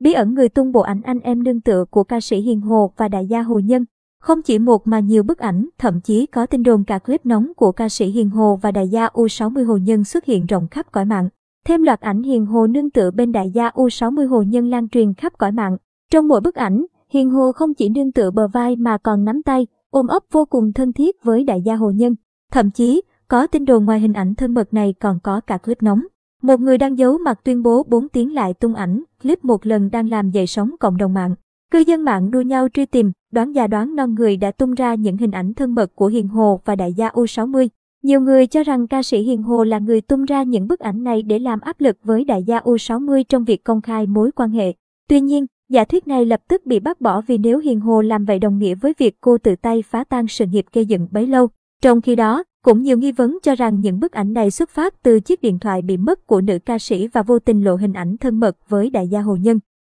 bí ẩn người tung bộ ảnh anh em nương tựa của ca sĩ Hiền Hồ và đại gia Hồ Nhân. Không chỉ một mà nhiều bức ảnh, thậm chí có tin đồn cả clip nóng của ca sĩ Hiền Hồ và đại gia U60 Hồ Nhân xuất hiện rộng khắp cõi mạng. Thêm loạt ảnh Hiền Hồ nương tựa bên đại gia U60 Hồ Nhân lan truyền khắp cõi mạng. Trong mỗi bức ảnh, Hiền Hồ không chỉ nương tựa bờ vai mà còn nắm tay, ôm ấp vô cùng thân thiết với đại gia Hồ Nhân. Thậm chí, có tin đồn ngoài hình ảnh thân mật này còn có cả clip nóng. Một người đang giấu mặt tuyên bố 4 tiếng lại tung ảnh, clip một lần đang làm dậy sóng cộng đồng mạng. Cư dân mạng đua nhau truy tìm, đoán già đoán non người đã tung ra những hình ảnh thân mật của Hiền Hồ và đại gia U60. Nhiều người cho rằng ca sĩ Hiền Hồ là người tung ra những bức ảnh này để làm áp lực với đại gia U60 trong việc công khai mối quan hệ. Tuy nhiên, giả thuyết này lập tức bị bác bỏ vì nếu Hiền Hồ làm vậy đồng nghĩa với việc cô tự tay phá tan sự nghiệp gây dựng bấy lâu. Trong khi đó, cũng nhiều nghi vấn cho rằng những bức ảnh này xuất phát từ chiếc điện thoại bị mất của nữ ca sĩ và vô tình lộ hình ảnh thân mật với đại gia Hồ Nhân.